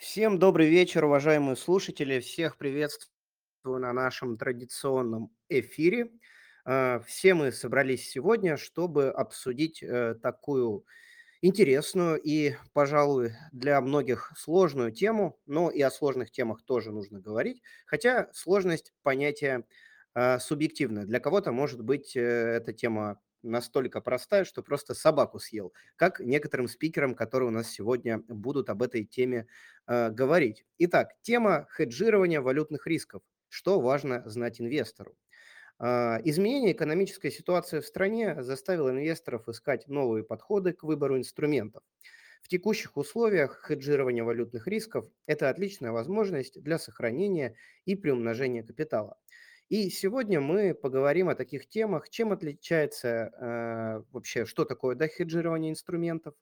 Всем добрый вечер, уважаемые слушатели. Всех приветствую на нашем традиционном эфире. А, Все мы собрались сегодня, чтобы обсудить э, такую интересную и, пожалуй, для многих сложную тему, но и о сложных темах тоже нужно говорить, хотя сложность понятия а, субъективное. Для кого-то, может быть, э, эта тема настолько простая, что просто собаку съел, как некоторым спикерам, которые у нас сегодня будут об этой теме э, говорить. Итак, тема хеджирования валютных рисков. Что важно знать инвестору? А, Изменение экономической ситуации в стране заставило инвесторов искать новые подходы к выбору инструментов. В текущих условиях хеджирование валютных рисков– это отличная возможность для сохранения и приумножения капитала. И сегодня мы поговорим о таких темах, чем отличается э, вообще, что такое да, хеджирование инструментов,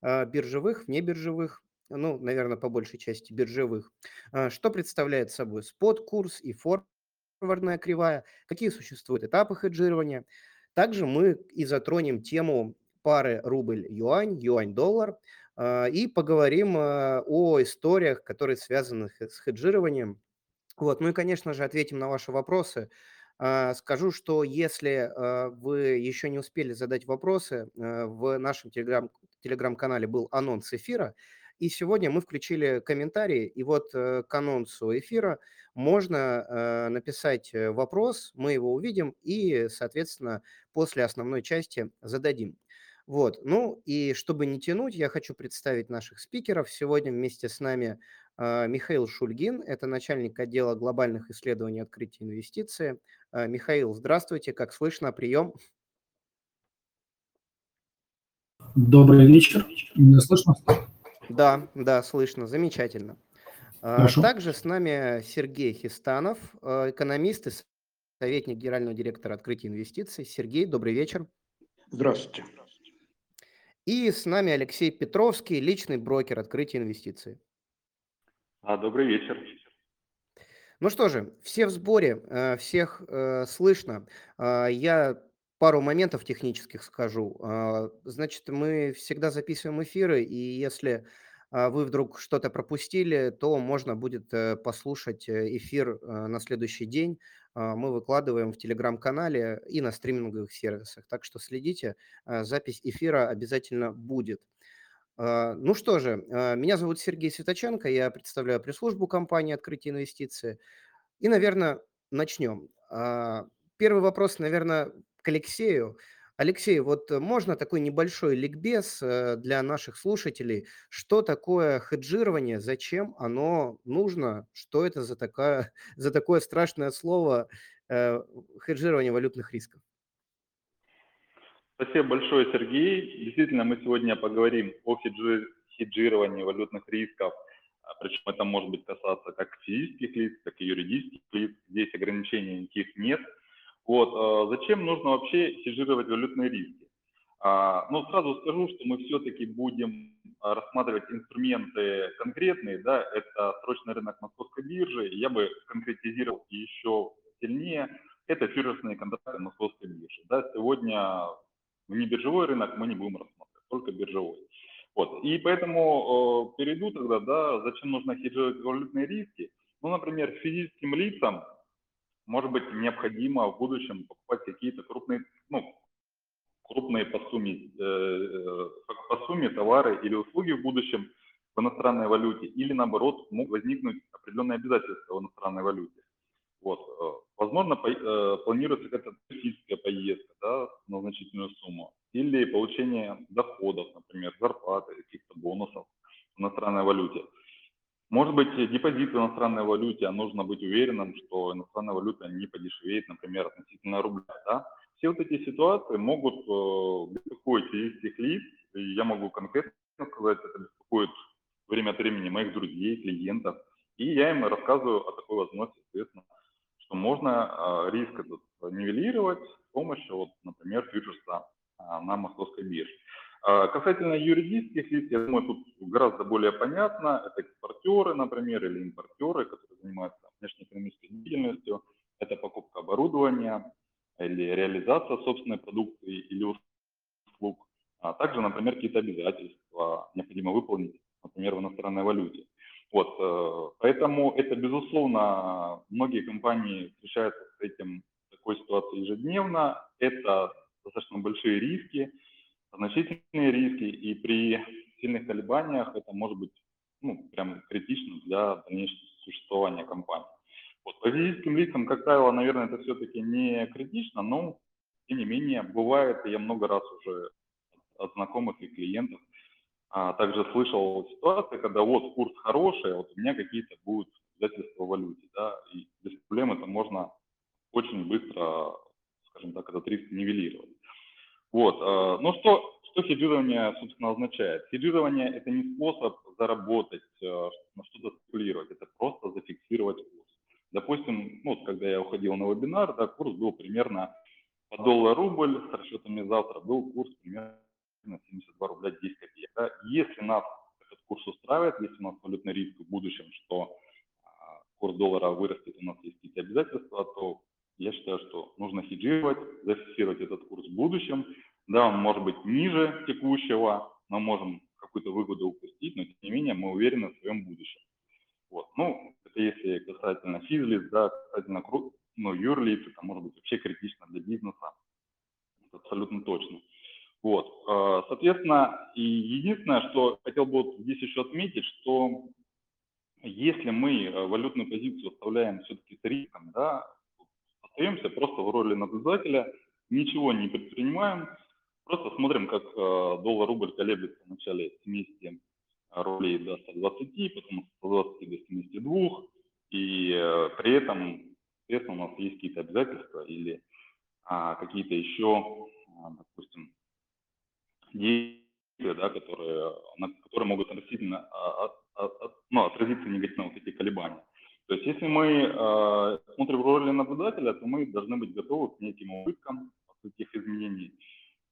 э, биржевых, внебиржевых, ну, наверное, по большей части биржевых, э, что представляет собой спот-курс и форвардная кривая, какие существуют этапы хеджирования. Также мы и затронем тему пары рубль-юань, юань-доллар, э, и поговорим э, о историях, которые связаны с хеджированием, вот, ну и, конечно же, ответим на ваши вопросы. А, Скажу, что если а, вы еще не успели задать вопросы, а, в нашем телеграм, телеграм-канале был анонс эфира, и сегодня мы включили комментарии, и вот э, к анонсу эфира можно э, написать э, вопрос, мы его увидим и, соответственно, после основной части зададим. Вот, ну и чтобы не тянуть, я хочу представить наших спикеров. Сегодня вместе с нами Михаил Шульгин, это начальник отдела глобальных исследований открытия инвестиций. А, Михаил, здравствуйте, как слышно, прием. Добрый вечер. Меня слышно? Да, да, слышно, замечательно. А, Хорошо. Также с нами Сергей Хистанов, экономист и советник генерального директора открытия инвестиций. Сергей, добрый вечер. Здравствуйте. И с нами Алексей Петровский, личный брокер открытия инвестиций. А, добрый вечер. Ну что же, все в сборе, э, всех э, слышно. А, Я пару моментов технических скажу. А, Значит, мы всегда записываем эфиры, и если а, вы вдруг что-то пропустили, то можно будет э, послушать эфир на следующий день. Мы выкладываем в телеграм-канале и на стриминговых сервисах. Так что следите, запись эфира обязательно будет. А, Ну что же, а, меня зовут Сергей Светоченко, я представляю пресс-службу компании «Открытие инвестиции». И, наверное, начнем. А, Первый вопрос, наверное, к Алексею. Алексей, вот можно такой небольшой ликбез э, для наших слушателей? Что такое хеджирование, зачем оно нужно, что это за, такая, за такое страшное слово э, хеджирование валютных рисков? Спасибо большое, Сергей. Действительно, мы сегодня поговорим о хеджи- хеджировании валютных рисков. А, Причем это может быть касаться как физических лиц, так и юридических лиц. Здесь ограничений никаких нет. Вот, а, зачем нужно вообще хеджировать валютные риски? А, Ну, сразу скажу, что мы все-таки будем рассматривать инструменты конкретные, да, это срочный рынок московской биржи, я бы конкретизировал еще сильнее, это фьючерсные контракты московской биржи. Да, сегодня внебиржевой рынок мы не будем рассматривать, только биржевой. Вот. И поэтому э, перейду тогда, да, зачем нужно хеджировать валютные риски. Ну, например, физическим лицам может быть необходимо в будущем покупать какие-то крупные, ну, крупные по сумме, э, э, по сумме товары или услуги в будущем в иностранной валюте, или наоборот могут возникнуть определенные обязательства в иностранной валюте. Вот. э, Возможно, по- э, планируется какая-то туристическая поездка да, на значительную сумму, или получение доходов, например, зарплаты, каких-то бонусов в иностранной валюте. Может быть, депозит в иностранной валюте, а нужно быть уверенным, что иностранная валюта не подешевеет, например, относительно рубля. Да? Все вот эти ситуации могут э, беспокоить физических лиц, и я могу конкретно сказать, это беспокоит время от времени моих друзей, клиентов, и я им рассказываю о такой возможности, соответственно, что можно э, риск этот нивелировать с помощью, вот, например, фьючерса э, на московской бирже. А Касательно юридических лиц, я думаю, тут гораздо более понятно. Это экспортеры, например, или импортеры, которые занимаются внешнеэкономической деятельностью. Это покупка оборудования или реализация собственной продукции или услуг. А также, например, какие-то обязательства необходимо выполнить, например, в иностранной валюте. Вот, э, поэтому это, безусловно, многие компании встречаются с этим, такой ситуацией ежедневно. Это достаточно большие риски, значительные риски, и при сильных колебаниях это может быть ну, прям критично для дальнейшего существования компании. Вот. По физическим лицам, как правило, наверное, это все-таки не критично, но, тем не менее, бывает, и я много раз уже от знакомых и клиентов а, также слышал ситуации, когда вот курс хороший, а вот у меня какие-то будут обязательства в валюте, да, и без проблем это можно очень быстро, скажем так, этот риск нивелировать. Вот, а, ну что, что хеджирование, собственно, означает? Хеджирование – это не способ заработать, а, на что-то спекулировать, это просто зафиксировать курс. Допустим, ну, вот когда я уходил на вебинар, да, курс был примерно по доллар-рубль, с расчетами завтра был курс примерно 72 рубля 10 копеек. Да. Если нас этот курс устраивает, если у нас валютный риск в будущем, что а, курс доллара вырастет, у нас есть какие-то обязательства, то я считаю, что нужно хеджировать, зафиксировать этот курс в будущем. Да, он может быть ниже текущего, мы можем какую-то выгоду упустить, но тем не менее мы уверены в своем будущем. Вот. Ну, это если касательно физлиц, да, касательно ну, юрлиц, это может быть вообще критично для бизнеса. Это абсолютно точно. Вот, а, соответственно, и единственное, что хотел бы вот здесь еще отметить, что если мы э, валютную позицию оставляем все-таки с риском, да, остаемся просто в роли наблюдателя, ничего не предпринимаем, просто смотрим, как э, доллар-рубль колеблется в начале 70 рублей до 120, потом с 120 до 72, и э, при этом, соответственно, у нас есть какие-то обязательства или а, какие-то еще, а, допустим, действия, да, которые, на, которые могут относительно а, от, от, от, ну, отразиться негативно вот эти колебания. То есть если мы э, смотрим в роли наблюдателя, то мы должны быть готовы к неким убыткам от этих изменений.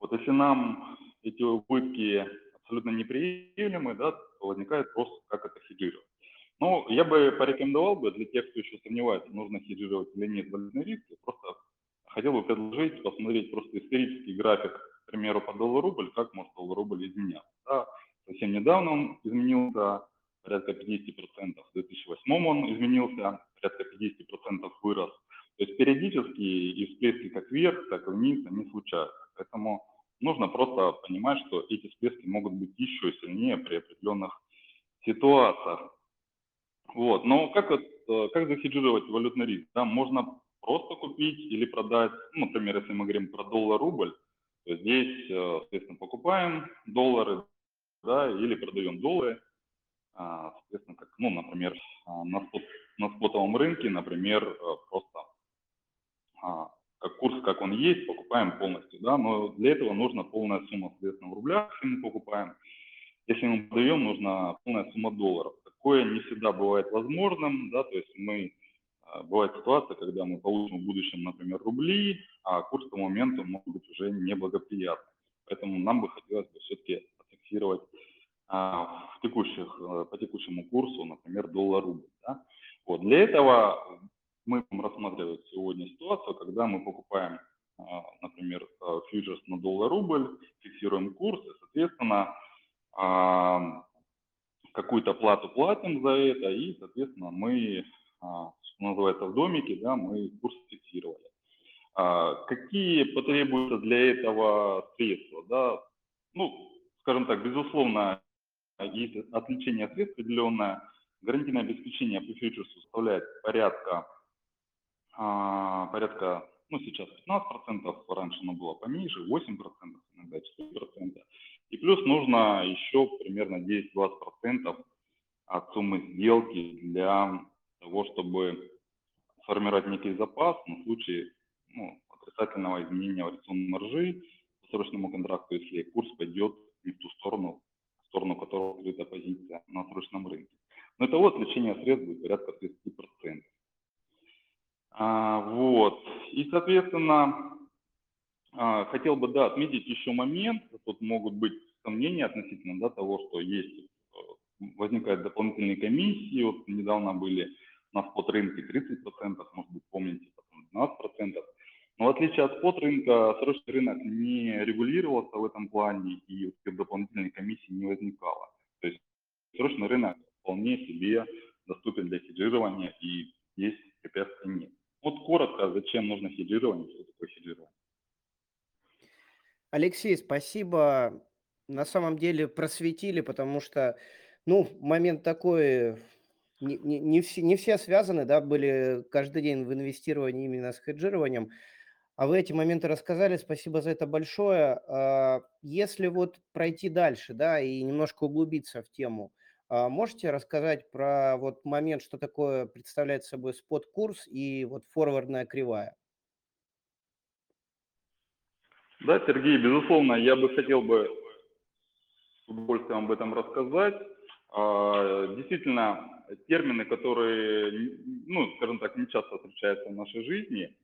Вот если нам эти убытки абсолютно неприемлемы, да, то возникает вопрос, как это хеджировать. Ну, я бы порекомендовал бы для тех, кто еще сомневается, нужно хеджировать или нет валютный риск, просто хотел бы предложить посмотреть просто исторический график, примеру, по доллар-рубль, как может доллар-рубль изменяться. Да. Совсем недавно он изменился порядка 50%, в 2008 он изменился, порядка 50% вырос. То есть периодически и всплески как вверх, так и вниз, они случаются. Поэтому нужно просто понимать, что эти всплески могут быть еще сильнее при определенных ситуациях. Вот. Но как, э, как захеджировать валютный риск? Да, можно просто купить или продать, ну, например, если мы говорим про доллар-рубль, здесь, э, соответственно, покупаем доллары, да, или продаем доллары, а, соответственно, как, ну, например, а, на, спот, на спотовом рынке, например, э, просто а, как курс, как он есть, покупаем полностью, да, но для этого нужна полная сумма, соответственно, в рублях, если мы покупаем. Если мы продаем, нужна полная сумма долларов. Такое не всегда бывает возможным, да, то есть мы бывает ситуация, когда мы получим в будущем, например, рубли, а курс к моменту может быть уже неблагоприятный. Поэтому нам бы хотелось бы все-таки зафиксировать а, э, по текущему курсу, например, доллар-рубль. Да? Вот. Для этого мы будем рассматривать сегодня ситуацию, когда мы покупаем, а, например, э, фьючерс на доллар-рубль, фиксируем курс, и, соответственно, какую-то плату платим за это, и, соответственно, мы а, что называется, в домике, да, мы курс фиксировали. А, какие потребуются для этого средства? Да? Ну, скажем так, безусловно, есть отвлечение средств определенное. Гарантийное обеспечение по фьючерсу составляет порядка, а, порядка ну, сейчас 15%, раньше оно было поменьше, 8%, иногда 4%. И плюс нужно еще примерно 10-20% от суммы сделки для того, чтобы сформировать некий запас на случай ну, отрицательного изменения вариационной маржи по срочному контракту, если курс пойдет не в ту сторону, в сторону которого открыта позиция на срочном рынке. Но это вот лечение средств будет порядка 30%. А, вот. И, соответственно, а, хотел бы да, отметить еще момент. Тут могут быть сомнения относительно да, того, что есть, э, возникают дополнительные комиссии. Вот недавно были на спот-рынке 30%, может быть, помните, потом 12%. Но в отличие от спот-рынка, срочный рынок не регулировался в этом плане, и дополнительной комиссии не возникало. То есть срочный рынок вполне себе доступен для хеджирования и здесь препятствий нет. Вот коротко, зачем нужно хеджирование, что такое хеджирование. Алексей, спасибо. На самом деле просветили, потому что, ну, момент такой, не, не, не, все, не все связаны, да, были каждый день в инвестировании именно с хеджированием. А вы эти моменты рассказали, спасибо за это большое. А, если вот пройти дальше, да, и немножко углубиться в тему, а, можете рассказать про вот момент, что такое представляет собой спот-курс и вот форвардная кривая? Да, Сергей, безусловно, я бы хотел бы с удовольствием об этом рассказать. А, действительно, термины, которые, ну, скажем так, не часто встречаются в нашей жизни.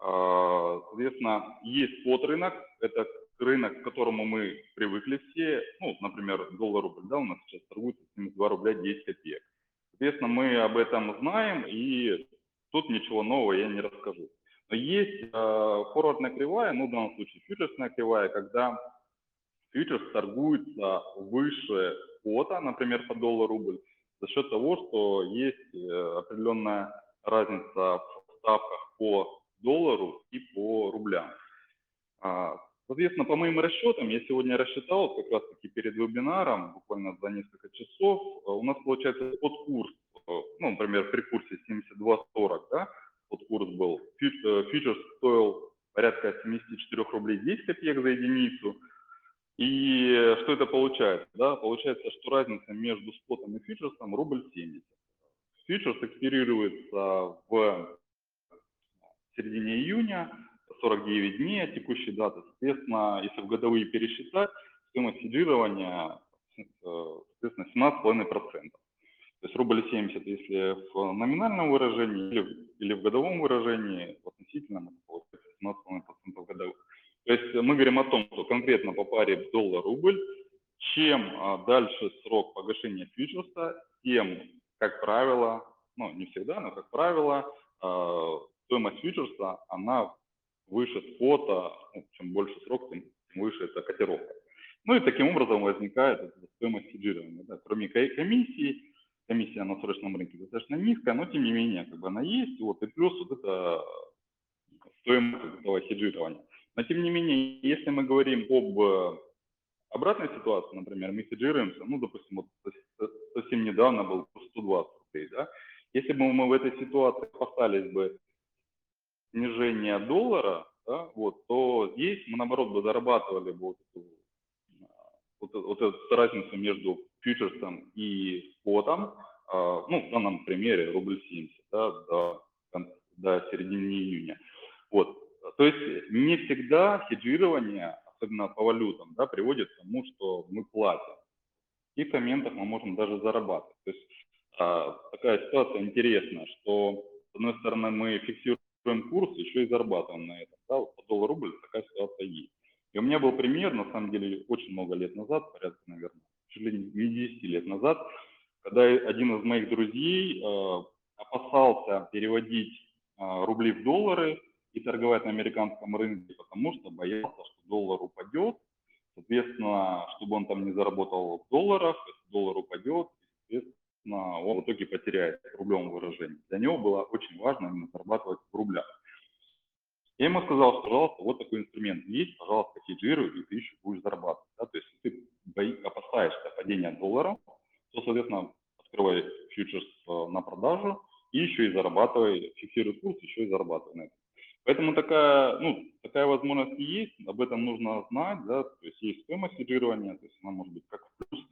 А, соответственно, есть спот рынок, это рынок, к которому мы привыкли все. Ну, например, доллар-рубль, да, у нас сейчас торгуется 72 рубля 10 копеек. Соответственно, мы об этом знаем, и тут ничего нового я не расскажу. Но есть э, форвардная кривая, ну, в данном случае фьючерсная кривая, когда фьючерс торгуется выше квота, например, по доллар-рубль, за счет того, что есть э, определенная разница в ставках по доллару и по рублям. А, соответственно, по моим расчетам, я сегодня рассчитал как раз-таки перед вебинаром, буквально за несколько часов, э, у нас получается под курс, э, ну, например, при курсе 72.40, да, под курс был, фьючерс стоил порядка 74 рублей 10 копеек за единицу, и что это получается? Да? Получается, что разница между спотом и фьючерсом рубль 70. Фьючерс экспирируется в середине июня, 49 дней от текущей даты. Соответственно, если в годовые пересчитать, стоимость хеджирования, соответственно, 17,5%. То есть рубль 70, если в номинальном выражении или, или в годовом выражении, в относительном это получается 17,5% годовых. То есть мы говорим о том, что конкретно по паре доллар-рубль, чем а, дальше срок погашения фьючерса, тем, как правило, ну не всегда, но как правило, а, стоимость фьючерса, она выше спота, ну, чем больше срок, тем, тем выше эта котировка. Ну и таким образом возникает стоимость хеджирования. Да. Кроме комиссии, комиссия на срочном рынке достаточно низкая, но тем не менее как бы она есть, вот, и плюс вот это стоимость этого хеджирования. Но тем не менее, если мы говорим об э, обратной ситуации, например, мы хеджируемся, ну, допустим, вот совсем недавно был 120 рублей, да, если бы мы в этой ситуации опасались бы снижения доллара, да, вот, то здесь мы, наоборот, бы зарабатывали бы вот эту, вот, вот эту разницу между фьючерсом и спотом, а, ну, в данном примере рубль 70, да, до, до середины июня. Вот, то есть не всегда хеджирование, особенно по валютам, да, приводит к тому, что мы платим. В каких моментах мы можем даже зарабатывать. То есть а, такая ситуация интересная, что с одной стороны мы фиксируем курс, еще и зарабатываем на этом. Да, по доллар-рубль такая ситуация есть. И у меня был пример, на самом деле, очень много лет назад, порядка, наверное, чуть ли не 10 лет назад, когда один из моих друзей э, опасался переводить э, рубли в доллары, и торговать на американском рынке, потому что боялся, что доллар упадет, соответственно, чтобы он там не заработал в долларах, доллар упадет, соответственно, он в итоге потеряет в рублевом выражении. Для него было очень важно именно зарабатывать в рублях. Я ему сказал, что, пожалуйста, вот такой инструмент есть, пожалуйста, хеджируй, и ты еще будешь зарабатывать. Да? То есть, ты бои, опасаешься падения доллара, то, соответственно, открывай фьючерс э, на продажу и еще и зарабатывай, фиксируй курс, еще и зарабатывай на этом. Поэтому такая, ну, такая возможность есть, об этом нужно знать, да, то есть есть стоимость хеджирования, то есть она может быть как в плюс,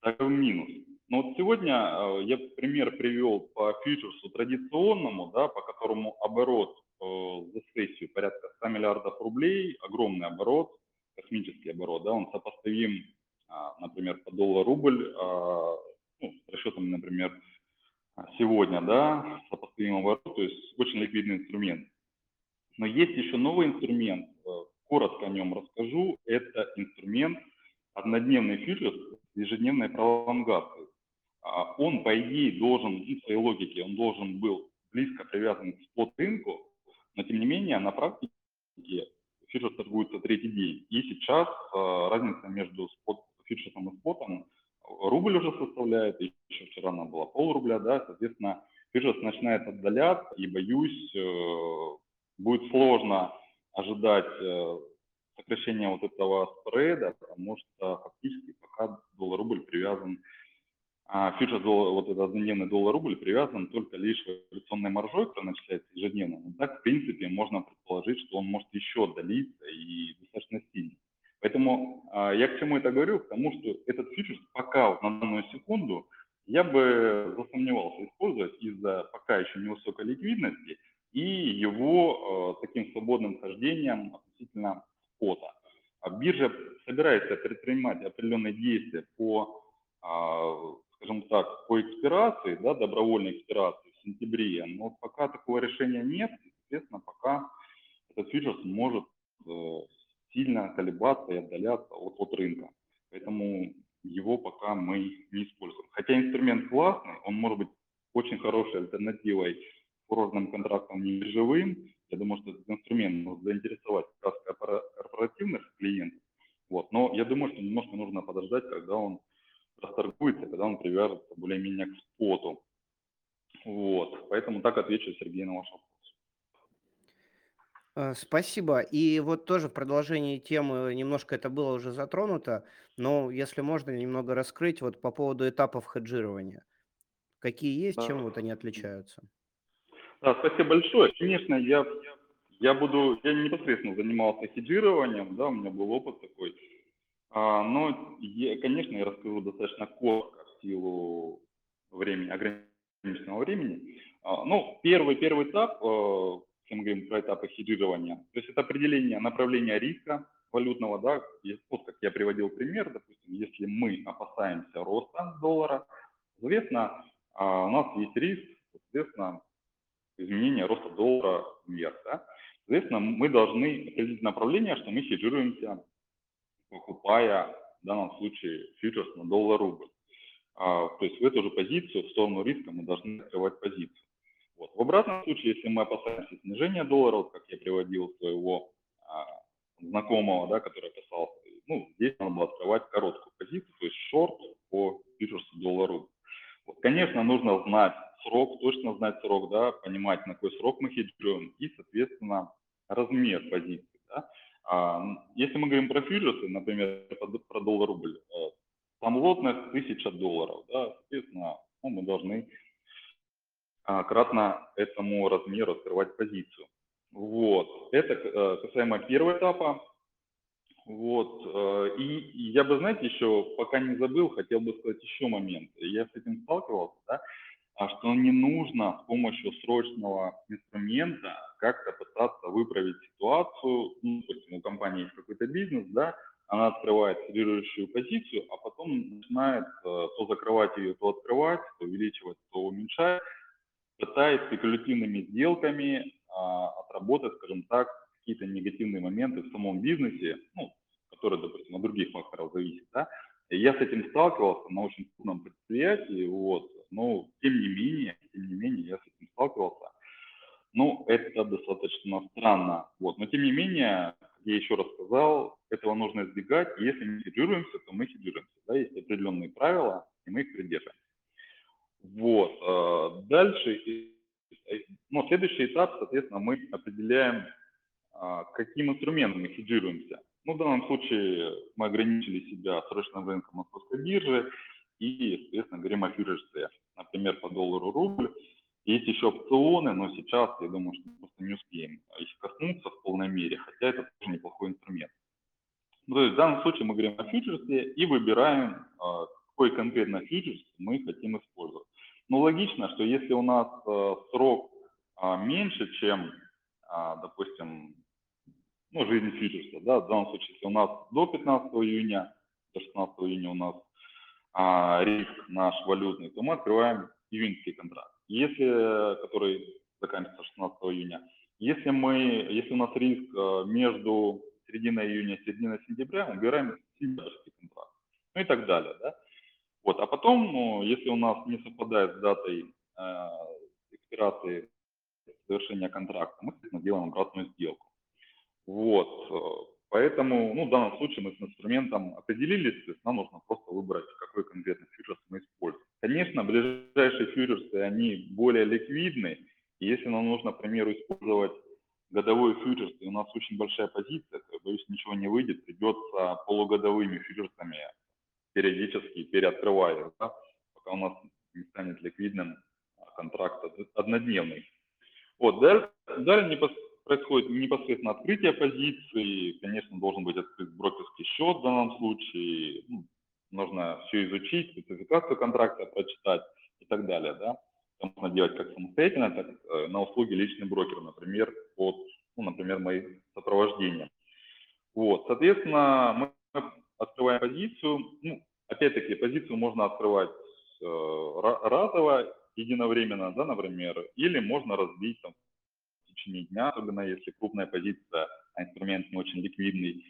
так и в минус. Но вот сегодня э, я пример привел по фьючерсу традиционному, да, по которому оборот э, за сессию порядка 100 миллиардов рублей, огромный оборот, космический оборот, да, он сопоставим, э, например, по доллар-рубль, э, ну, с расчетом, например, сегодня, да, сопоставим оборот, то есть очень ликвидный инструмент. Но есть еще новый инструмент, э, коротко о нем расскажу. Это инструмент однодневный фьючерс с ежедневной пролонгацией. А, он, по идее, должен, ну, в своей логике, он должен был близко привязан к спот-рынку, но, тем не менее, на практике фьючерс торгуется третий день. И сейчас э, разница между спот, фьючерсом и спотом рубль уже составляет, еще вчера она была полрубля, да, соответственно, фьючерс начинает отдаляться, и, боюсь, э, будет сложно ожидать э, сокращения вот этого спреда, потому что фактически пока доллар-рубль привязан а фьючерс вот этот однодневный доллар-рубль привязан только лишь революционной маржой, которая начисляется ежедневно. Но так, в принципе, можно предположить, что он может еще отдалиться и достаточно сильно. Поэтому а, я к чему это говорю? К тому, что этот фьючерс пока на данную секунду я бы засомневался использовать из-за пока еще невысокой ликвидности и его э, таким свободным хождением относительно спота. А биржа собирается предпринимать определенные действия по а, скажем так, по экспирации, да, добровольной экспирации в сентябре, но пока такого решения нет, соответственно, пока этот фьючерс может э, сильно колебаться и отдаляться от, от рынка. Поэтому его пока мы не используем. Хотя инструмент классный, он может быть очень хорошей альтернативой форвардным контрактам не биржевым. Я думаю, что этот инструмент может заинтересовать как раз корпоративных клиентов. Вот. Но я думаю, что немножко нужно подождать, когда он расторгуется, когда он привяжется более-менее к споту. Вот, поэтому так отвечу, Сергей, на ваш вопрос. Э, спасибо. И вот тоже в продолжении темы немножко это было уже затронуто, но если можно немного раскрыть вот по поводу этапов хеджирования. Какие есть, чем вот они отличаются? Да, спасибо большое. Конечно, я, я буду, я непосредственно занимался хеджированием, да, у меня был опыт такой. А, но, я, конечно, я расскажу достаточно коротко в силу времени, ограниченного времени. А, ну, первый, первый этап, если мы говорим про этапы хеджирования, то есть это определение направления риска валютного, да, вот как я приводил пример, допустим, если мы опасаемся роста доллара, соответственно, а, у нас есть риск, соответственно, изменения роста доллара вверх, да. Соответственно, мы должны определить направление, что мы хеджируемся покупая в данном случае фьючерс на доллар-рубль. А, то есть в эту же позицию, в сторону риска, мы должны открывать позицию. Вот. В обратном случае, если мы опасаемся снижения доллара, вот как я приводил своего а, знакомого, да, который опасался, ну, здесь надо было открывать короткую позицию, то есть шорт по фьючерсу доллар-рубль. Вот. Конечно, нужно знать срок, точно знать срок, да, понимать, на какой срок мы хеджируем и, соответственно, размер позиции. Да. А, если мы говорим про фьючерсы, например, про доллар-рубль, э, там лотность 1000 долларов, да, соответственно, ну, мы должны а, кратно этому размеру открывать позицию. Вот, это э, касаемо первого этапа. Вот, э, и, и я бы, знаете, еще, пока не забыл, хотел бы сказать еще момент. Я с этим сталкивался, да, что не нужно с помощью срочного инструмента как-то пытаться выправить ситуацию. Ну, допустим, у компании есть какой-то бизнес, да, она открывает лидирующую позицию, а потом начинает э, то закрывать ее, то открывать, то увеличивать, то уменьшать, пытаясь спекулятивными сделками а, отработать, скажем так, какие-то негативные моменты в самом бизнесе, ну, которые, допустим, от других факторов зависят, да. Я с этим сталкивался на очень крупном предприятии, вот, но тем не менее, тем не менее, я с этим сталкивался. Ну, это достаточно странно. Вот. Но тем не менее, я еще раз сказал, этого нужно избегать. Если мы хеджируемся, то мы хеджируемся. Да, есть определенные правила, и мы их придерживаемся. Вот. Э, дальше, ну, следующий этап, соответственно, мы определяем, а, каким инструментом мы хеджируемся. Ну, в данном случае мы ограничили себя срочным рынком московской биржи, и, соответственно, говорим о фьючерсе, например, по доллару рубль. Есть еще опционы, но сейчас, я думаю, что просто не успеем их коснуться в полной мере, хотя это тоже неплохой инструмент. Ну, то есть в данном случае мы говорим о фьючерсе и выбираем, а, какой конкретно фьючерс мы хотим использовать. Но логично, что если у нас а, срок а, меньше, чем, допустим, ну, жизнь фьючерса, да, в данном случае, если у нас до 15 июня, до 16 июня у нас а, риск наш валютный, то мы открываем июньский контракт, если, который заканчивается 16 июня. Если, мы, если у нас риск э, между серединой июня и серединой сентября, убираем сентябрьский контракт. Ну и так далее. Да? Вот. А потом, ну, если у нас не совпадает с датой э, экспирации завершения контракта, мы, соответственно, делаем обратную сделку. Вот. Поэтому, ну, в данном случае мы с инструментом определились, то есть нам нужно просто выбрать, какой конкретно фьючерс мы используем. Конечно, ближайшие фьючерсы, они более ликвидны, и если нам нужно, к примеру, использовать годовой фьючерс, и у нас очень большая позиция, то, боюсь, ничего не выйдет, придется полугодовыми фьючерсами периодически переоткрывать, да, пока у нас не станет ликвидным а, контракт однодневный. Вот, далее, далее происходит непосредственно открытие позиции, конечно, должен быть открыт брокерский счет в данном случае, ну, нужно все изучить, спецификацию контракта прочитать и так далее, да. Это можно делать как самостоятельно, так э, на услуги личный брокер, например, от, ну, например, моих сопровождения. Вот, соответственно, мы открываем позицию, ну, опять-таки, позицию можно открывать э, разово, единовременно, да, например, или можно разбить там, течение дня, особенно если крупная позиция, а инструмент не очень ликвидный.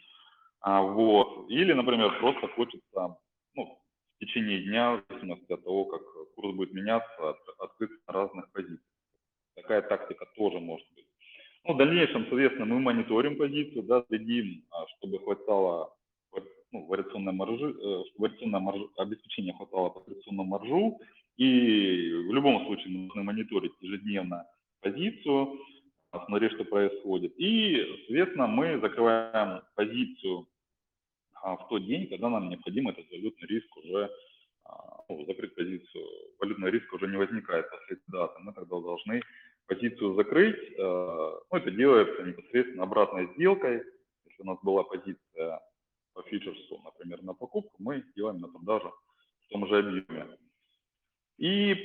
А, вот. Или, например, просто хочется ну, в течение дня, в зависимости от того, как курс будет меняться, открыть на разных позициях. Такая тактика тоже может быть. Ну, в дальнейшем, соответственно, мы мониторим позицию, да, следим, а, чтобы хватало ну, вариационной маржи, э, чтобы вариационное марж, обеспечение хватало по вариационному маржу, и в любом случае должны мониторить ежедневно позицию, смотреть, что происходит. И, соответственно, мы закрываем позицию а, в тот день, когда нам необходим этот валютный риск уже, а, ну, закрыть позицию, валютный риск уже не возникает после даты. Мы тогда должны позицию закрыть. Э, ну, это делается непосредственно обратной сделкой. Если у нас была позиция по фьючерсу, например, на покупку, мы делаем на продажу в том же объеме. И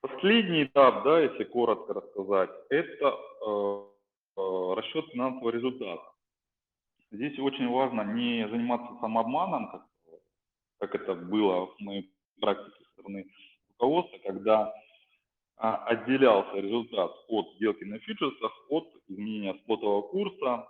последний этап, да, если коротко рассказать, это э, э, расчет финансового результата. Здесь очень важно не заниматься самообманом, как, как это было в моей практике со стороны руководства, когда а, отделялся результат от сделки на фьючерсах от изменения спотового курса.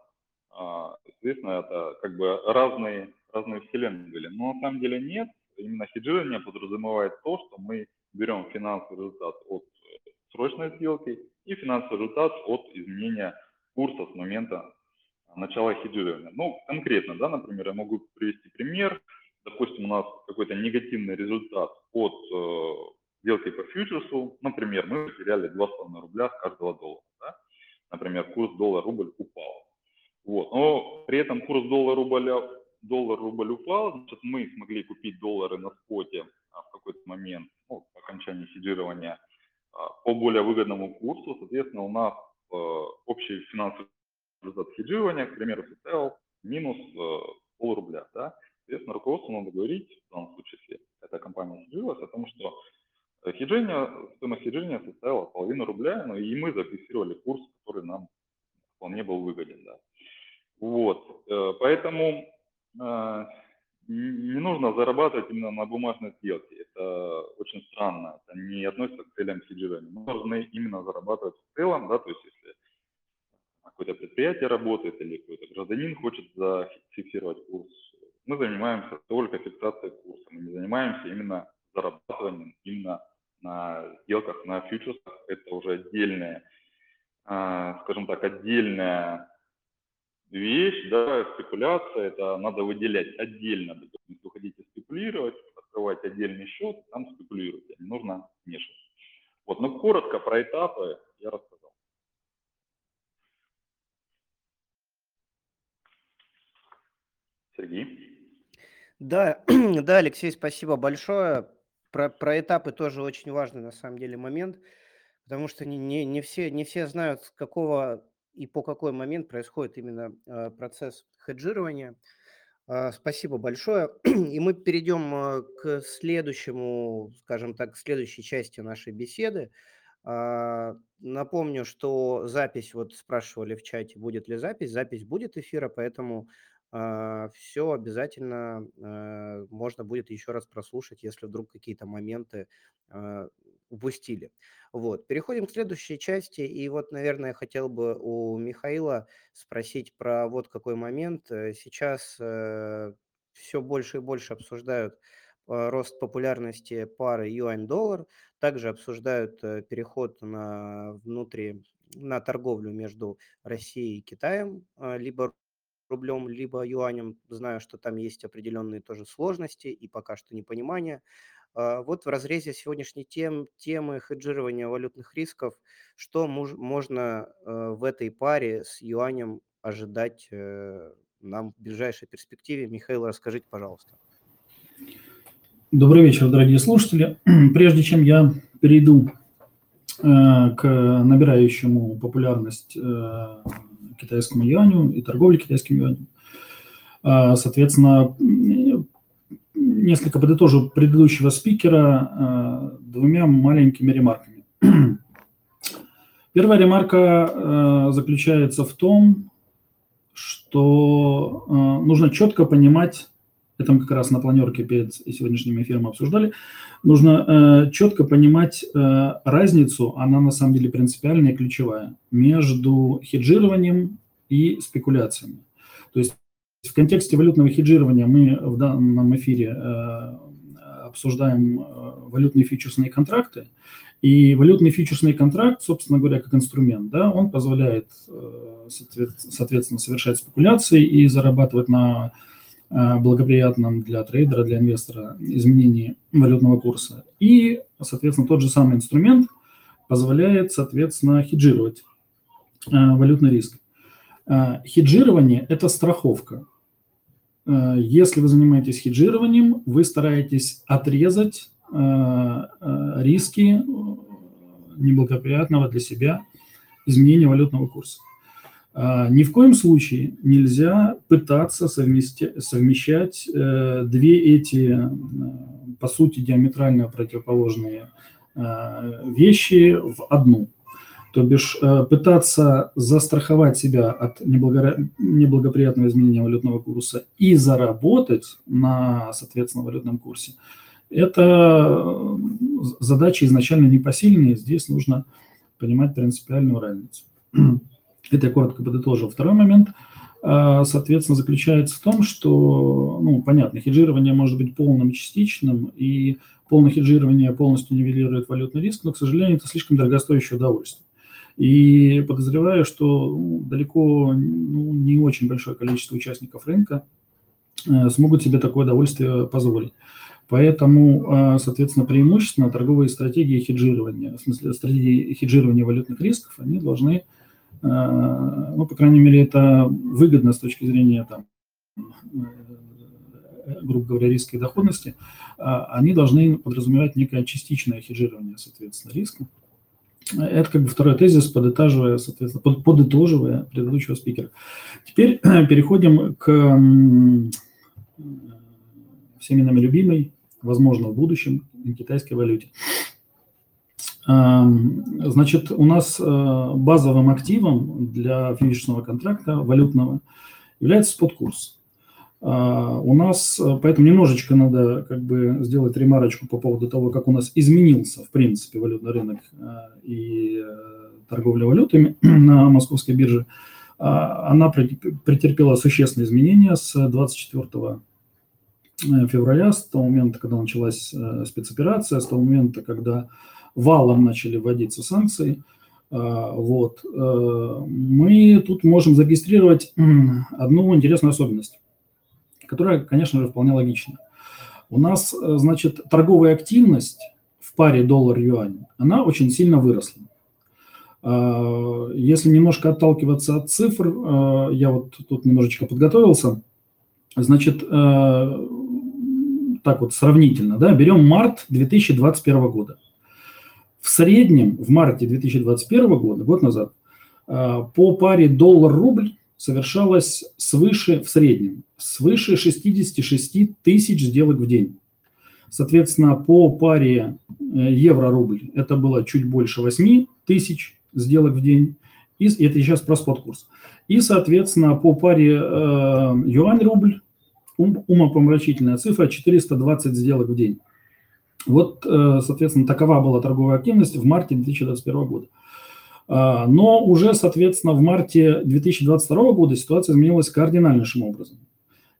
А, соответственно, это как бы разные, разные вселенные были. Но на самом деле нет. Именно хеджирование подразумевает то, что мы берем финансовый результат от э, срочной сделки и финансовый результат от изменения курса с момента начала хеджирования. Ну, конкретно, да, например, я могу привести пример. Допустим, у нас какой-то негативный результат от э, сделки по фьючерсу. Например, мы потеряли 2,5 рубля с каждого доллара. Да? Например, курс доллар-рубль упал. Вот. Но при этом курс доллар-рубль доллар-рубль упал, значит, мы смогли купить доллары на споте а, в какой-то момент, ну, по окончании хеджирования, а, по более выгодному курсу. Соответственно, у нас э, общий финансовый результат хеджирования, к примеру, составил минус пол рубля. Да? Соответственно, руководству надо говорить, в данном случае, если эта компания хеджилась, о том, что хеджение, стоимость хеджения составила половину рубля, ну, и мы зафиксировали курс, который нам вполне был выгоден. Да. Вот, э, поэтому э, не нужно зарабатывать именно на бумажной сделке. Это очень странно. Это не относится к целям хеджирования. Мы должны именно зарабатывать в целом, да, то есть если какое-то предприятие работает или какой-то гражданин хочет зафиксировать курс, мы занимаемся только фиксацией курса. Мы не занимаемся именно зарабатыванием именно на сделках на фьючерсах. Это уже отдельная, а, скажем так, отдельная вещь, да, спекуляция, это надо выделять отдельно. Если вы хотите спекулировать, открывать отдельный счет, там спекулируйте, не нужно мешать. Вот, но коротко про этапы я рассказал. Сергей? Да, да, Алексей, спасибо большое. Про, про этапы тоже очень важный на самом деле момент, потому что не, не, не, все, не все знают, с какого и по какой момент происходит именно э, процесс хеджирования. Э, спасибо большое. И мы перейдем э, к следующему, скажем так, к следующей части нашей беседы. Э, напомню, что запись, вот спрашивали в чате, будет ли запись. Запись будет эфира, поэтому э, все обязательно э, можно будет еще раз прослушать, если вдруг какие-то моменты упустили. Вот. Переходим к следующей части. И вот, наверное, хотел бы у Михаила спросить про вот какой момент. Э, сейчас э, все больше и больше обсуждают э, рост популярности пары юань-доллар. Также обсуждают э, переход на внутри на торговлю между Россией и Китаем, либо рублем, либо юанем. Знаю, что там есть определенные тоже сложности и пока что непонимание. А, вот в разрезе сегодняшней тем, темы хеджирования валютных рисков, что муж, можно э, в этой паре с юанем ожидать э, нам в ближайшей перспективе? Михаил, расскажите, пожалуйста. Добрый вечер, дорогие слушатели. Прежде чем я перейду э, к набирающему популярность китайскому юаню и торговле китайским юанем, соответственно, несколько подытожу предыдущего спикера э, двумя маленькими ремарками. Первая ремарка э, заключается в том, что э, нужно четко понимать, это мы как раз на планерке перед сегодняшним эфиром обсуждали, нужно четко понимать разницу, она на самом деле принципиальная и ключевая, между хеджированием и спекуляциями. То есть в контексте валютного хеджирования мы в данном эфире э, обсуждаем э, валютные фьючерсные контракты. И валютный фьючерсный контракт, собственно говоря, как инструмент, да, он позволяет, э, соответственно, совершать спекуляции и зарабатывать на благоприятном для трейдера, для инвестора изменении валютного курса. И, соответственно, тот же самый инструмент позволяет, соответственно, хеджировать валютный риск. Хеджирование – это страховка. Э, если вы занимаетесь хеджированием, вы стараетесь отрезать э, риски неблагоприятного для себя изменения валютного курса. Ни в коем случае нельзя пытаться совмещать две эти, по сути, диаметрально противоположные вещи в одну. То бишь э, пытаться застраховать себя от неблагоприятного изменения валютного курса и заработать на, соответственно, валютном курсе, это э, задача изначально непосильная, здесь нужно понимать принципиальную разницу. Это я коротко подытожил. Второй момент, э, соответственно, заключается в том, что, ну, понятно, хеджирование может быть полным, частичным, и полное хеджирование полностью нивелирует валютный риск, но, к сожалению, это слишком дорогостоящее удовольствие. И подозреваю, что ну, далеко ну, не очень большое количество участников рынка э, смогут себе такое удовольствие позволить. Поэтому, э, соответственно, преимущественно торговые стратегии хеджирования, в смысле стратегии хеджирования валютных рисков, они должны, э, ну, по крайней мере, это выгодно с точки зрения там, грубо говоря, риска и доходности, они должны подразумевать некое частичное хеджирование, соответственно, риска. Это как бы второй тезис, подытаживая, соответственно, под, подытоживая предыдущего спикера. Теперь переходим к всеми нами любимой, возможно, в будущем, китайской валюте. Значит, у нас э, базовым активом для фьючерсного контракта валютного является спот-курс. А, у нас, э, поэтому немножечко надо как бы сделать ремарочку по поводу того, как у нас изменился, в принципе, валютный рынок э, и э, торговля валютами на московской бирже. А, она претерпела существенные изменения с 24 февраля, с того момента, когда началась спецоперация, с того момента, когда валом начали вводиться санкции. А, вот. Мы тут можем зарегистрировать одну интересную особенность которая, конечно же, вполне логична. У нас, э, значит, торговая активность в паре доллар-юань, она очень сильно выросла. А, если немножко отталкиваться от цифр, э, я вот тут немножечко подготовился, значит, э, так вот сравнительно, да, берем март 2021 года. В среднем в марте 2021 года, год назад, по паре доллар-рубль совершалось свыше, в среднем, свыше 66 тысяч сделок в день. Соответственно, по паре э, евро-рубль это было чуть больше 8 тысяч сделок в день. И это сейчас про спот-курс. И, соответственно, по паре э, юань-рубль ум, умопомрачительная цифра 420 сделок в день. Вот, э, соответственно, такова была торговая активность в марте 2021 года. А, но уже, соответственно, в марте 2022 года ситуация изменилась кардинальнейшим образом.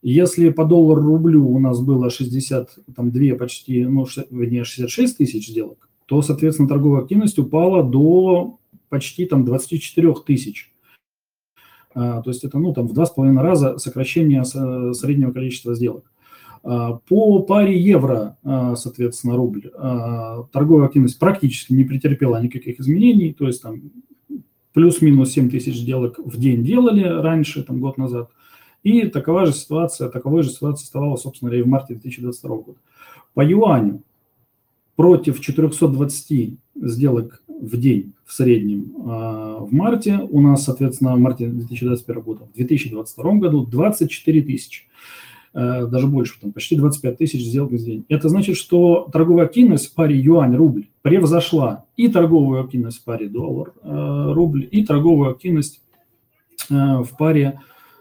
Если по доллару рублю у нас было 62 почти, ну, вернее, 66 тысяч сделок, то, соответственно, торговая активность упала до почти там 24 тысяч То есть это ну, там, в два с половиной раза сокращение среднего количества сделок. По паре евро, соответственно, рубль, торговая активность практически не претерпела никаких изменений, то есть там плюс-минус 7 тысяч сделок в день делали раньше, там год назад, и такова же ситуация, таковой же ситуация оставалась, собственно и в марте 2022 года. По юаню против 420 сделок в день в среднем а, в марте, у нас, соответственно, в марте 2021 года, в 2022 году 24 тысячи, даже больше, там, почти 25 тысяч сделок в день. Это значит, что торговая активность в паре юань-рубль превзошла и торговую активность в паре доллар-рубль, э, и торговую активность э, в паре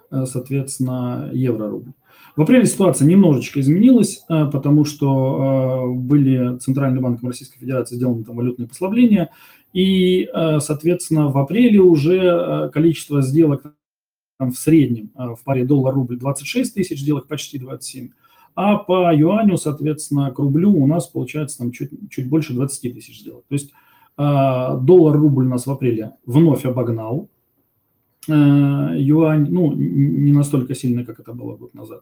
Э, соответственно, евро-рубль. В апреле ситуация немножечко изменилась, э, потому что э, были Центральным банком Российской Федерации сделаны там валютные послабления, и, соответственно, в апреле уже количество сделок в среднем в паре доллар-рубль 26 тысяч сделок, почти 27, а по юаню, соответственно, к рублю у нас получается там чуть, чуть больше 20 тысяч сделок. То есть доллар-рубль у нас в апреле вновь обогнал Э, юань, ну, не настолько сильно, как это было год назад.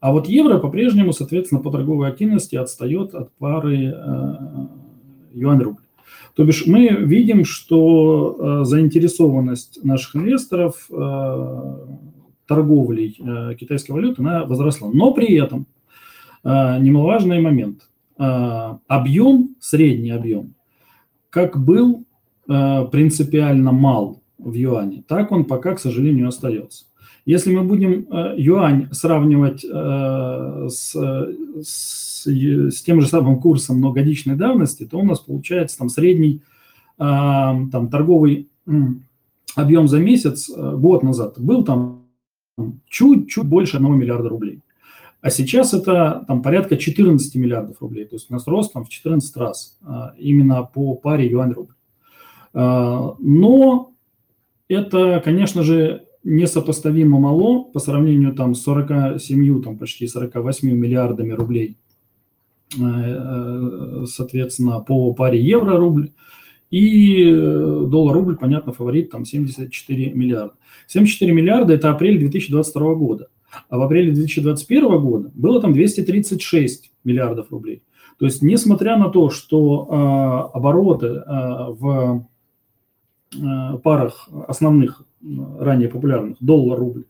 А вот евро по-прежнему, соответственно, по торговой активности отстает от пары э, юань-рубль. То бишь мы видим, что э, заинтересованность наших инвесторов торговлей китайской валюты она возросла. Но при этом немаловажный момент. Объем, средний объем, как был принципиально мал в юане. Так он пока, к сожалению, остается. Если мы будем э, юань сравнивать э, с, с, с тем же самым курсом многодичной давности, то у нас получается там средний э, там, торговый объем за месяц год назад был там чуть-чуть больше 1 миллиарда рублей. А сейчас это там порядка 14 миллиардов рублей. То есть у нас рост там в 14 раз именно по паре юань-рубль. Но это, конечно же, несопоставимо мало по сравнению там, с 47, там, почти 48 миллиардами рублей, э, э, соответственно, по паре евро-рубль. И э, доллар-рубль, понятно, фаворит там 74 миллиарда. 74 миллиарда – это апрель 2022 года. А в апреле 2021 года было там 236 миллиардов рублей. То есть, несмотря на то, что э, обороты э, в Э, парах основных, ранее популярных, доллар-рубль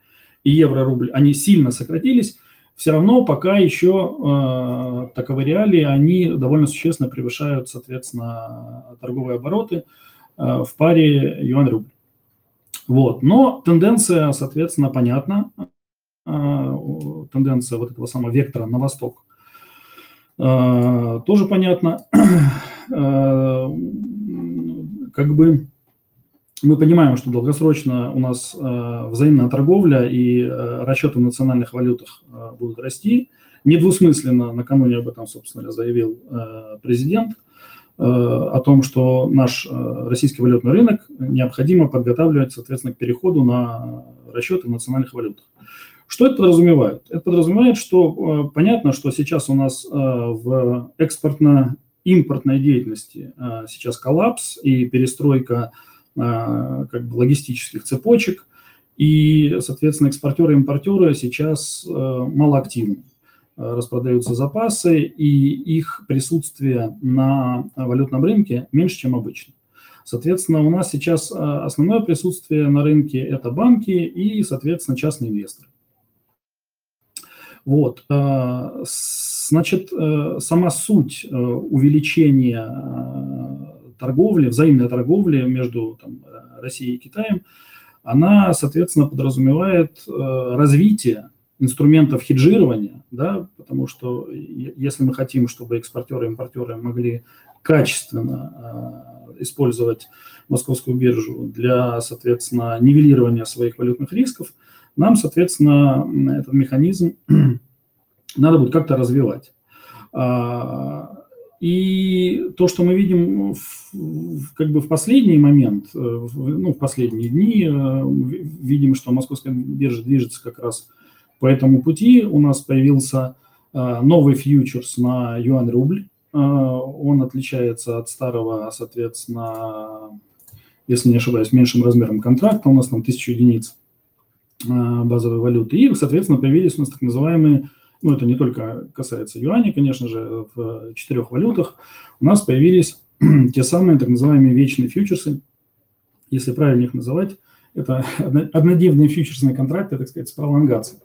и евро-рубль, они сильно сократились, все равно пока еще э, таковы реалии, они довольно существенно превышают, соответственно, торговые обороты э, в паре юань-рубль. Вот. Но тенденция, соответственно, понятна. Э, тенденция вот этого самого вектора на восток э, тоже понятна. Э, как бы мы понимаем, что долгосрочно у нас э, взаимная торговля и э, расчеты в национальных валютах э, будут расти. Недвусмысленно накануне об этом, собственно, заявил э, президент э, о том, что наш э, российский валютный рынок необходимо подготавливать, соответственно, к переходу на расчеты в национальных валютах. Что это подразумевает? Это подразумевает, что э, понятно, что сейчас у нас э, в экспортно-импортной деятельности э, сейчас коллапс и перестройка как бы логистических цепочек, и, соответственно, экспортеры и импортеры сейчас э, малоактивны. Э, распродаются запасы, и их присутствие на валютном рынке меньше, чем обычно. Соответственно, у нас сейчас э, основное присутствие на рынке – это банки и, соответственно, частные инвесторы. Вот. Значит, сама суть увеличения торговли, взаимная торговля между там, Россией и Китаем, она, соответственно, подразумевает э, развитие инструментов хеджирования, да, потому что если мы хотим, чтобы экспортеры и импортеры могли качественно э, использовать московскую биржу для, соответственно, нивелирования своих валютных рисков, нам, соответственно, этот механизм надо будет как-то развивать. А, и то, что мы видим в, как бы в последний момент, э, ну, в последние дни, э, видим, что московская биржа движется как раз по этому пути. У нас появился э, новый фьючерс на юань-рубль. Он отличается от старого, соответственно, если не ошибаюсь, меньшим размером контракта. У нас там 1000 единиц базовой валюты. И, соответственно, появились у нас так называемые, ну, это не только касается юаней, конечно же, в четырех валютах у нас появились те самые так называемые вечные фьючерсы, если правильно их называть, это однодневные фьючерсные контракты, так сказать, с пролонгацией.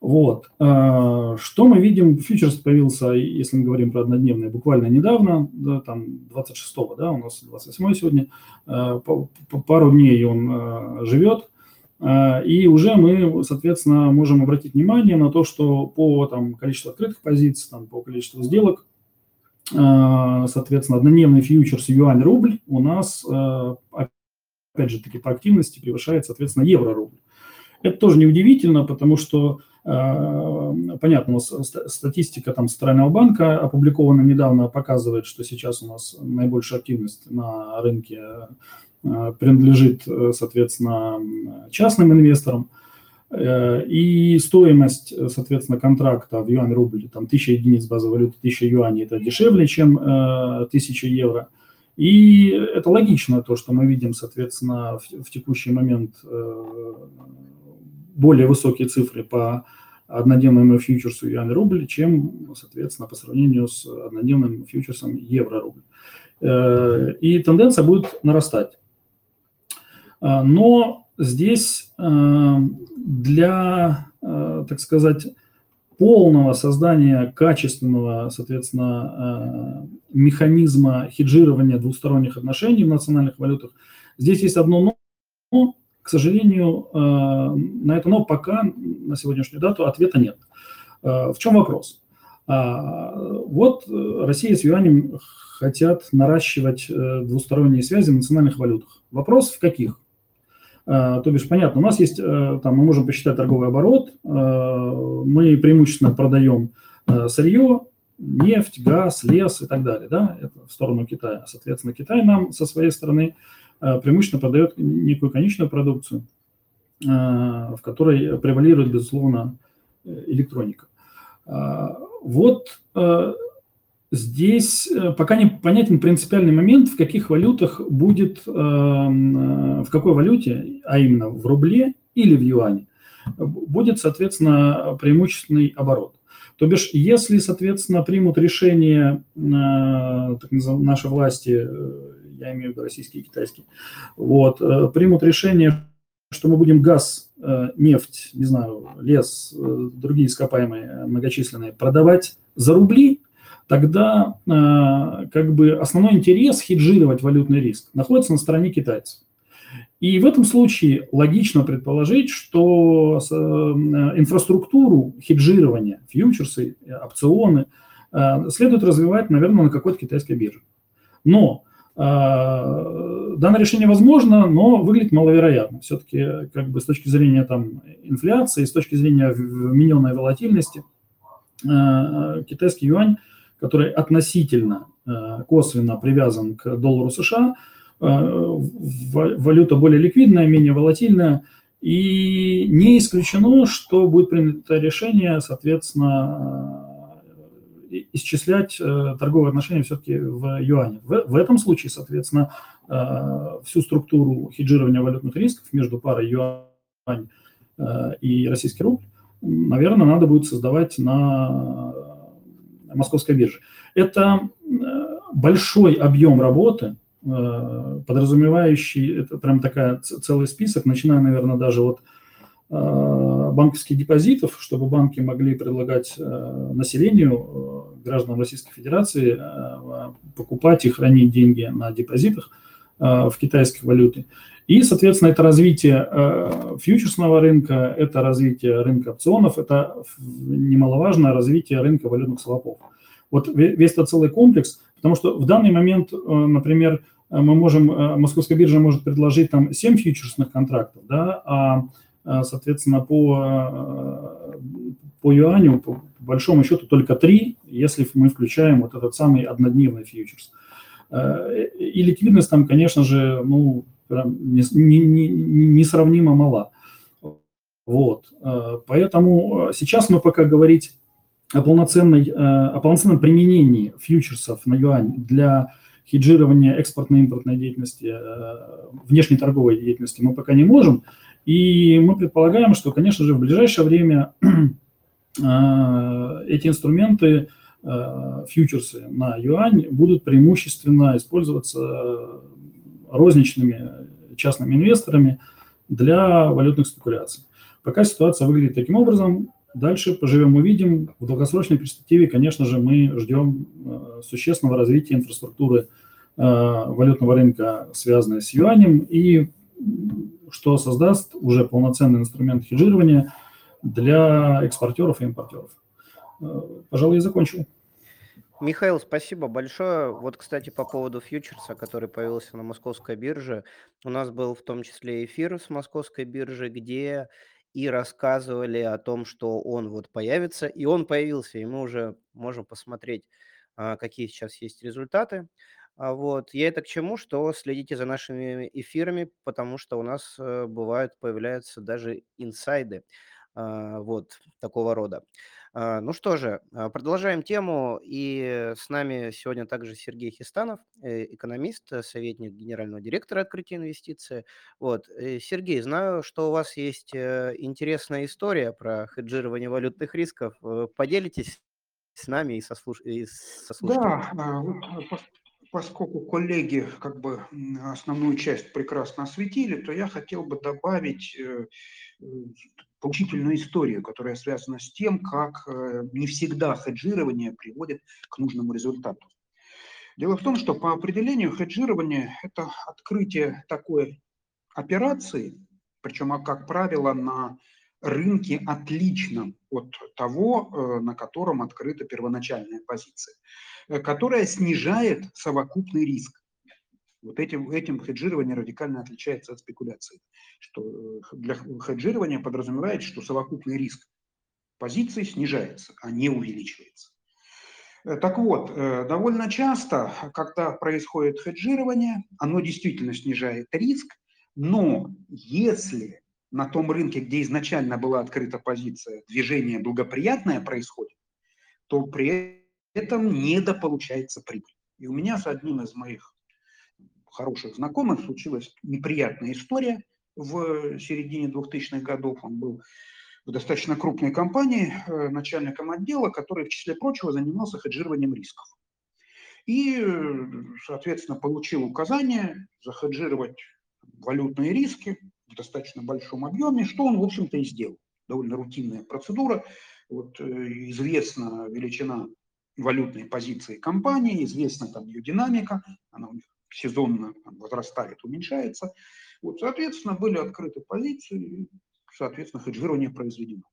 Вот. А, что мы видим? Фьючерс появился, если мы говорим про однодневные, буквально недавно, да, там 26-го, да, у нас 27 сегодня, а, пару дней он а, живет, и уже мы, соответственно, можем обратить внимание на то, что по там, количеству открытых позиций, там, по количеству сделок, соответственно, однодневный фьючерс юань-рубль у нас, опять же таки, по активности превышает, соответственно, евро-рубль. Это тоже неудивительно, потому что понятно, у нас статистика там Центрального банка опубликована недавно показывает, что сейчас у нас наибольшая активность на рынке принадлежит, э, соответственно, частным инвесторам. И стоимость, соответственно, контракта в юань-рубль, там 1000 единиц базовой валюты, 1000 юаней, это дешевле, чем 1000 евро. И это логично, то, что мы видим, соответственно, в, в текущий момент более высокие цифры по однодневному фьючерсу юань-рубль, чем, соответственно, по сравнению с однодневным фьючерсом евро-рубль. Э, и тенденция будет нарастать. Э, но здесь э, для, так сказать, полного создания качественного, соответственно, механизма хеджирования двусторонних отношений в национальных валютах, здесь есть одно но, к сожалению, э, на это но пока на сегодняшнюю дату ответа нет. Э, в чем вопрос? Вот Россия с юанем хотят наращивать э, двусторонние связи в национальных валютах. Вопрос в каких? То бишь, понятно, у нас есть, там, мы можем посчитать торговый оборот, мы преимущественно продаем сырье, нефть, газ, лес и так далее, да, это в сторону Китая. Соответственно, Китай нам со своей стороны Э, преимущественно продает некую конечную продукцию, э, в которой превалирует, безусловно, электроника. Э, вот здесь пока не понятен принципиальный момент, в каких валютах будет, в какой валюте, а именно в рубле или в юане, будет, соответственно, преимущественный оборот. То бишь, если, соответственно, примут решение так наши власти я имею в виду российские и китайские, вот, э, примут решение, что мы будем газ, э, нефть, не знаю, лес, э, другие ископаемые многочисленные продавать за рубли, тогда как бы основной интерес хеджировать валютный риск находится на стороне китайцев. И в этом случае логично предположить, что инфраструктуру хеджирования, фьючерсы, опционы следует развивать, наверное, на какой-то китайской бирже. Но а, данное решение возможно, но выглядит маловероятно. Все-таки как бы с точки зрения там, инфляции, с точки зрения вмененной волатильности, китайский юань, который относительно а, косвенно привязан к доллару США, валюта более ликвидная, менее волатильная, и не исключено, что будет принято решение, соответственно, исчислять э, торговые отношения все-таки в юане. В, этом случае, соответственно, э, всю структуру хеджирования валютных рисков между парой юань э, и российский рубль, наверное, надо будет создавать на московской бирже. Это большой объем работы, подразумевающий, это прям такая целый список, начиная, наверное, даже от банковских депозитов, чтобы банки могли предлагать населению гражданам Российской Федерации э, покупать и хранить деньги на депозитах э, в китайской валюте. И, соответственно, это развитие э, фьючерсного рынка, это развитие рынка опционов, это немаловажное развитие рынка валютных свопов. Вот весь этот целый комплекс, потому что в данный момент, например, мы можем, Московская биржа может предложить там 7 фьючерсных контрактов, да, а, соответственно, по, по юаню, по большому счету, только 3, если мы включаем вот этот самый однодневный фьючерс. Э, и ликвидность там, конечно же, ну, несравнимо мала. Вот. Э, поэтому сейчас мы пока говорить о, полноценной, э, о полноценном применении фьючерсов на юань для хеджирования экспортно-импортной деятельности, внешней торговой деятельности мы пока не можем. И мы предполагаем, что, конечно же, в ближайшее время эти инструменты, фьючерсы на юань, будут преимущественно использоваться розничными частными инвесторами для валютных спекуляций. Пока ситуация выглядит таким образом, дальше поживем увидим. В долгосрочной перспективе, конечно же, мы ждем э, существенного развития инфраструктуры э, валютного рынка, связанной с юанем, и что создаст уже полноценный инструмент хеджирования для экспортеров и импортеров. Э, пожалуй, я закончил. Михаил, спасибо большое. Вот, кстати, по поводу фьючерса, который появился на московской бирже, у нас был в том числе эфир с московской биржи, где и рассказывали о том, что он вот появится, и он появился, и мы уже можем посмотреть, а, какие сейчас есть результаты. А, вот. Я это к чему, что следите за нашими эфирами, потому что у нас э, бывают, появляются даже инсайды а, вот такого рода. А, ну что же, а, продолжаем тему. И с нами сегодня также Сергей Хистанов, э, экономист, э, советник генерального директора открытия инвестиций. Вот. Э, Сергей, знаю, что у вас есть интересная история про хеджирование валютных рисков. Поделитесь с нами и со, слуш... и со слушателями. Да, поскольку коллеги как бы основную часть прекрасно осветили, то я хотел бы добавить поучительную историю, которая связана с тем, как э, не всегда хеджирование приводит к нужному результату. Дело в том, что по определению хеджирование – это открытие такой операции, причем, а, как правило, на рынке отличном от того, э, на котором открыта первоначальная позиция, э, которая снижает совокупный риск. Вот этим, этим хеджирование радикально отличается от спекуляции. Что э, для хеджирования подразумевает, что совокупный риск позиции снижается, а не увеличивается. Э, так вот, э, довольно часто, когда происходит хеджирование, оно действительно снижает риск, но если на том рынке, где изначально была открыта позиция, движение благоприятное происходит, то при этом недополучается прибыль. И у меня с одним из моих хороших знакомых случилась неприятная история в середине 2000-х годов. Он был в достаточно крупной компании э, начальником отдела, который, в числе прочего, занимался хеджированием рисков. И, соответственно, получил указание захеджировать валютные риски в достаточно большом объеме, что он, в общем-то, и сделал. Довольно рутинная процедура. Вот, э, известна величина валютной позиции компании, известна там ее динамика, она у них сезонно возрастает, уменьшается. Вот, соответственно, были открыты позиции, соответственно, хеджирование произведено.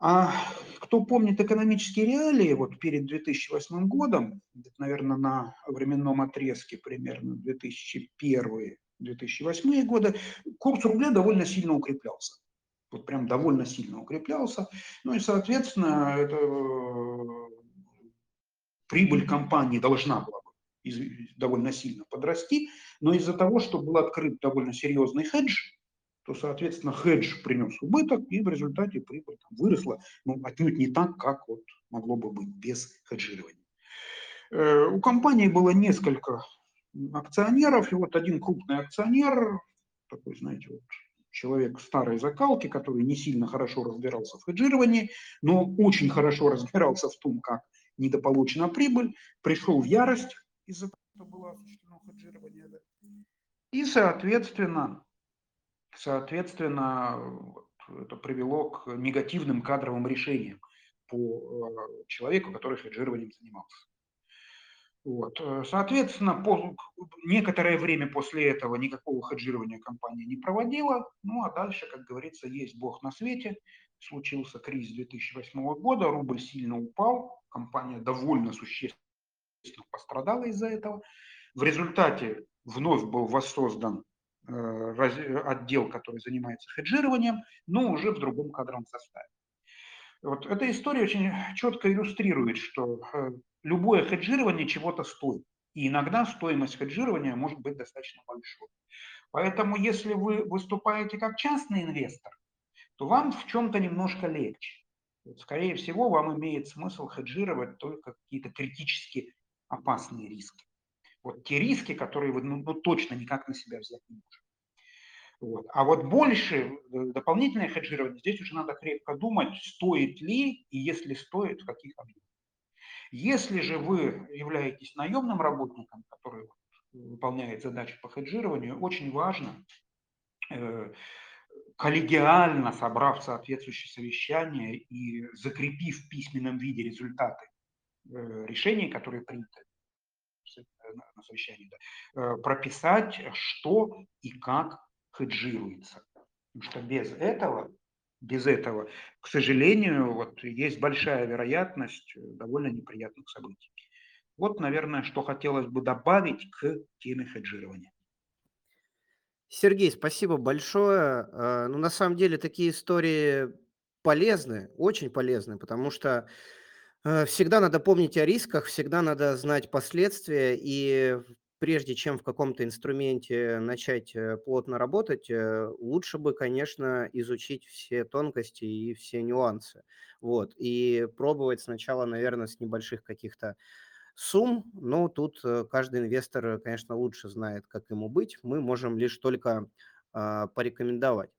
А кто помнит экономические реалии, вот перед 2008 годом, наверное, на временном отрезке примерно 2001-2008 годы, курс рубля довольно сильно укреплялся. Вот прям довольно сильно укреплялся. Ну и, соответственно, это, э, прибыль компании должна была довольно сильно подрасти, но из-за того, что был открыт довольно серьезный хедж, то, соответственно, хедж принес убыток, и в результате прибыль там выросла, ну, отнюдь не так, как вот могло бы быть без хеджирования. Э, у компании было несколько акционеров, и вот один крупный акционер, такой, знаете, вот человек старой закалки, который не сильно хорошо разбирался в хеджировании, но очень хорошо разбирался в том, как недополучена прибыль, пришел в ярость, из-за того, что было осуществлено хеджирование. Да. И, соответственно, соответственно, это привело к негативным кадровым решениям по э, человеку, который хеджированием занимался. Вот. Соответственно, по, некоторое время после этого никакого хеджирования компания не проводила. Ну а дальше, как говорится, есть Бог на свете. Случился кризис 2008 года, рубль сильно упал, компания довольно существенно пострадала из-за этого. В результате вновь был воссоздан э, отдел, который занимается хеджированием, но уже в другом кадровом составе. Вот эта история очень четко иллюстрирует, что э, любое хеджирование чего-то стоит. И иногда стоимость хеджирования может быть достаточно большой. Поэтому если вы выступаете как частный инвестор, то вам в чем-то немножко легче. Скорее всего, вам имеет смысл хеджировать только какие-то критически опасные риски. Вот те риски, которые вы ну, ну, точно никак на себя взять не можете. Вот. А вот больше э, дополнительное хеджирование, здесь уже надо крепко думать, стоит ли и если стоит, в каких объемах. Если же вы являетесь наемным работником, который выполняет задачи по хеджированию, очень важно э, коллегиально собрав соответствующее совещание и закрепив в письменном виде результаты э, решений, которые приняты на совещании, да, прописать, что и как хеджируется. Потому что без этого, без этого, к сожалению, вот есть большая вероятность довольно неприятных событий. Вот, наверное, что хотелось бы добавить к теме хеджирования. Сергей, спасибо большое. Ну, на самом деле, такие истории полезны, очень полезны, потому что э, всегда надо помнить о рисках, всегда надо знать последствия, и прежде чем в каком-то инструменте начать э, плотно работать, э, лучше бы, конечно, изучить все тонкости и все нюансы. Вот. И пробовать сначала, наверное, с небольших каких-то сумм, но тут э, каждый инвестор, конечно, лучше знает, как ему быть. Мы можем лишь только а, порекомендовать.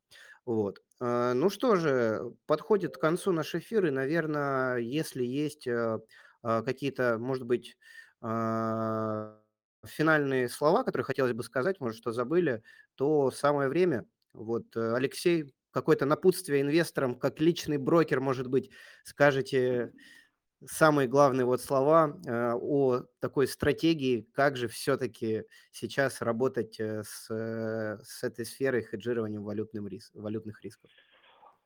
Вот. А, ну что же, подходит к концу наш эфир, и, наверное, если есть а, какие-то, может быть, финальные слова, которые хотелось бы сказать, может, что забыли, то самое время. Вот, э, Алексей, какое-то напутствие инвесторам, как личный брокер, может быть, скажете самые главные вот слова э, о такой стратегии, как же все-таки сейчас работать э, с, с этой сферой хеджирования валютным рис, валютных рисков.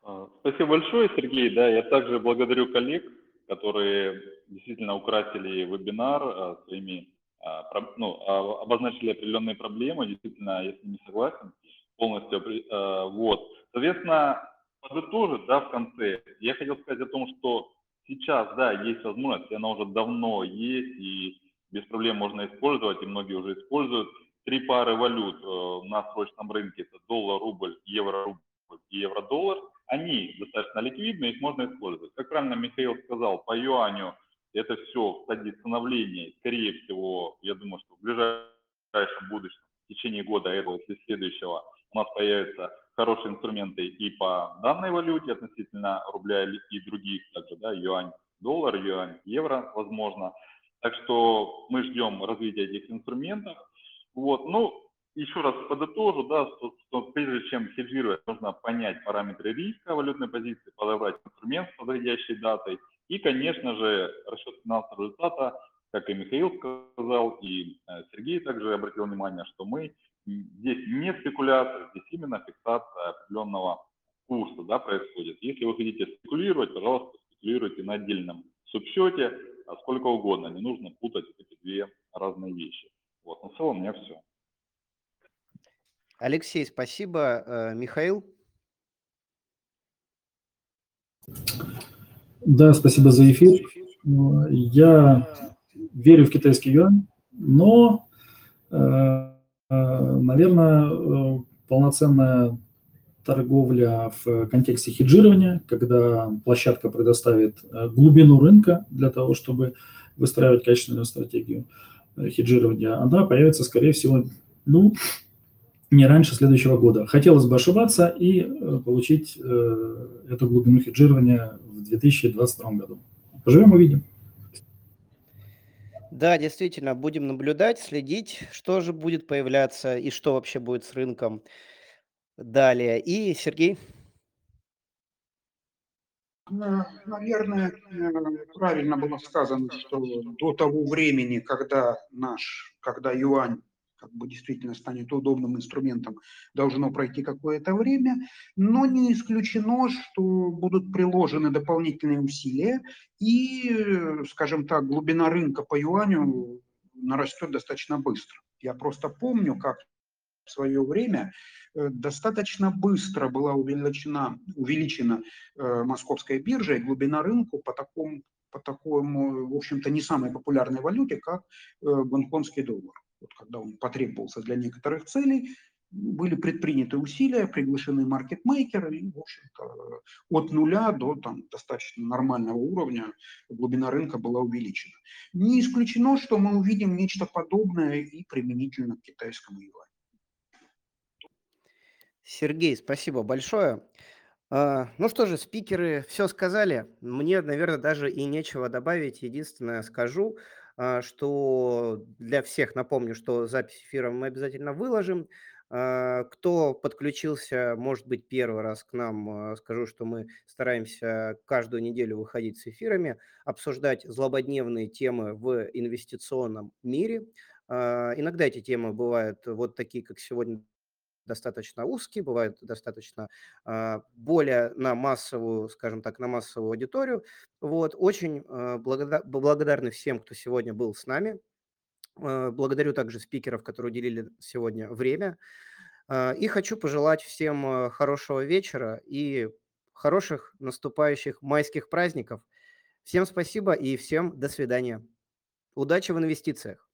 А, спасибо большое, Сергей. Да, я также благодарю коллег, которые действительно украсили вебинар своими а, ну, а, обозначили определенные проблемы, действительно, я с ними согласен полностью. А, вот. Соответственно, подытожить, да, в конце, я хотел сказать о том, что сейчас, да, есть возможность, она уже давно есть, и без проблем можно использовать, и многие уже используют. Три пары валют э, на срочном рынке, это доллар, рубль, евро, рубль и евро-доллар. Они достаточно ликвидны, их можно использовать. Как правильно Михаил сказал, по юаню это все в стадии становления, скорее всего, я думаю, что в ближайшем будущем, в течение года этого или следующего, у нас появятся хорошие инструменты и по данной валюте относительно рубля и других, также, да, юань, доллар, юань, евро, возможно. Так что мы ждем развития этих инструментов. Вот, ну, еще раз подытожу, да, что, что прежде чем хеджировать, нужно понять параметры риска валютной позиции, подобрать инструмент с подходящей датой – и, конечно же, расчет финансового результата, как и Михаил сказал, и э, Сергей также обратил внимание, что мы здесь не спекуляция, здесь именно фиксация определенного курса да, происходит. Если вы хотите спекулировать, пожалуйста, спекулируйте на отдельном субсчете, а сколько угодно, не нужно путать эти две разные вещи. Вот, на целом у меня все. Алексей, спасибо. Э, Михаил? Да, спасибо за эфир. Я верю в китайский юань, но, э, наверное, э, полноценная торговля в контексте хеджирования, когда площадка предоставит глубину рынка для того, чтобы выстраивать качественную стратегию хеджирования, она появится, скорее всего, ну, не раньше следующего года. Хотелось бы ошибаться и получить эту глубину хеджирования в 2022 году. Поживем, увидим. Да, действительно, будем наблюдать, следить, что же будет появляться и что вообще будет с рынком далее. И Сергей? Наверное, э, правильно было сказано, что до того времени, когда наш, когда юань как бы действительно станет удобным инструментом, должно пройти какое-то время, но не исключено, что будут приложены дополнительные усилия, и, скажем так, глубина рынка по юаню нарастет достаточно быстро. Я просто помню, как в свое время э, достаточно быстро была увеличена, увеличена э, московская биржа и глубина рынка по такому, по такому, в общем-то, не самой популярной валюте, как э, гонконгский доллар вот когда он потребовался для некоторых целей, были предприняты усилия, приглашены маркетмейкеры, и, в общем-то, от нуля до там, достаточно нормального уровня глубина рынка была увеличена. Не исключено, что мы увидим нечто подобное и применительно к китайскому юаню. Сергей, спасибо большое. А, Ну что же, спикеры все сказали. Мне, наверное, даже и нечего добавить. Единственное скажу, что для всех напомню, что запись эфира мы обязательно выложим. А, Кто подключился, может быть, первый раз к нам, а, скажу, что мы стараемся каждую неделю выходить с эфирами, обсуждать злободневные темы в инвестиционном мире. А, Иногда эти темы бывают вот такие, как сегодня, достаточно узкие, бывают достаточно а, более на массовую, скажем так, на массовую аудиторию. Вот. Очень а, благода- благодарны всем, кто сегодня был с нами. А, Благодарю также спикеров, которые уделили сегодня время. А, И хочу пожелать всем хорошего вечера и хороших наступающих майских праздников. Всем спасибо и всем до свидания. Удачи в инвестициях.